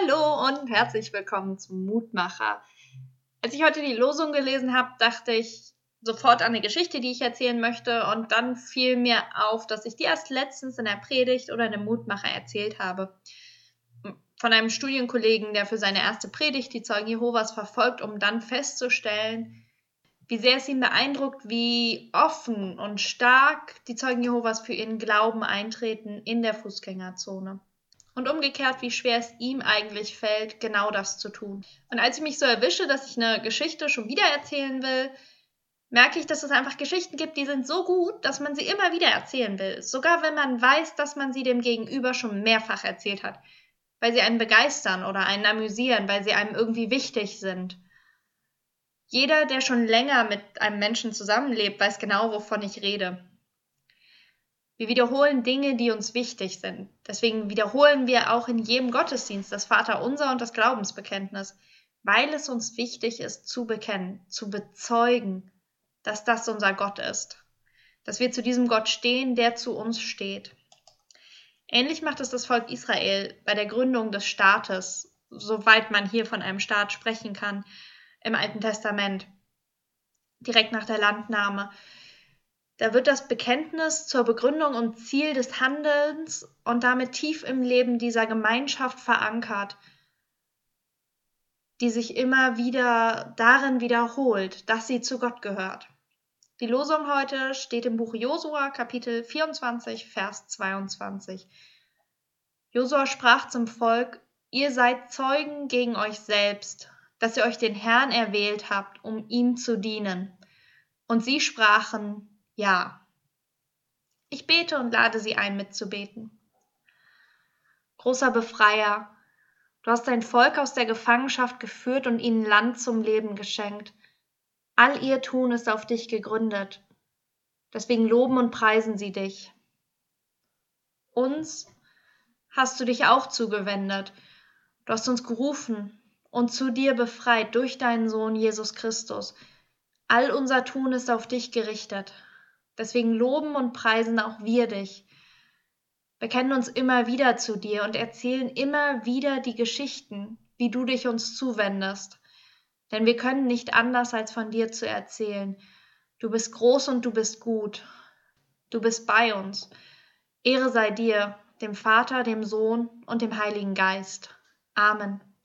Hallo und herzlich willkommen zum Mutmacher. Als ich heute die Losung gelesen habe, dachte ich sofort an eine Geschichte, die ich erzählen möchte und dann fiel mir auf, dass ich die erst letztens in der Predigt oder in einem Mutmacher erzählt habe. Von einem Studienkollegen, der für seine erste Predigt die Zeugen Jehovas verfolgt, um dann festzustellen, wie sehr es ihn beeindruckt, wie offen und stark die Zeugen Jehovas für ihren Glauben eintreten in der Fußgängerzone und umgekehrt, wie schwer es ihm eigentlich fällt, genau das zu tun. Und als ich mich so erwische, dass ich eine Geschichte schon wieder erzählen will, merke ich, dass es einfach Geschichten gibt, die sind so gut, dass man sie immer wieder erzählen will. Sogar wenn man weiß, dass man sie dem Gegenüber schon mehrfach erzählt hat. Weil sie einen begeistern oder einen amüsieren, weil sie einem irgendwie wichtig sind. Jeder, der schon länger mit einem Menschen zusammenlebt, weiß genau, wovon ich rede. Wir wiederholen Dinge, die uns wichtig sind. Deswegen wiederholen wir auch in jedem Gottesdienst das Vaterunser und das Glaubensbekenntnis, weil es uns wichtig ist zu bekennen, zu bezeugen, dass das unser Gott ist. Dass wir zu diesem Gott stehen, der zu uns steht. Ähnlich macht es das Volk Israel bei der Gründung des Staates, soweit man hier von einem Staat sprechen kann, im Alten Testament, direkt nach der Landnahme. Da wird das Bekenntnis zur Begründung und Ziel des Handelns und damit tief im Leben dieser Gemeinschaft verankert, die sich immer wieder darin wiederholt, dass sie zu Gott gehört. Die Losung heute steht im Buch Josua, Kapitel 24, Vers 22. Josua sprach zum Volk: Ihr seid Zeugen gegen euch selbst, dass ihr euch den Herrn erwählt habt, um ihm zu dienen. Und sie sprachen: ja. Ich bete und lade Sie ein, mitzubeten. Großer Befreier, du hast dein Volk aus der Gefangenschaft geführt und ihnen Land zum Leben geschenkt. All ihr Tun ist auf dich gegründet. Deswegen loben und preisen sie dich. Uns hast du dich auch zugewendet. Du hast uns gerufen und zu dir befreit durch deinen Sohn Jesus Christus. All unser Tun ist auf dich gerichtet. Deswegen loben und preisen auch wir dich. Bekennen uns immer wieder zu dir und erzählen immer wieder die Geschichten, wie du dich uns zuwendest. Denn wir können nicht anders, als von dir zu erzählen. Du bist groß und du bist gut. Du bist bei uns. Ehre sei dir, dem Vater, dem Sohn und dem Heiligen Geist. Amen.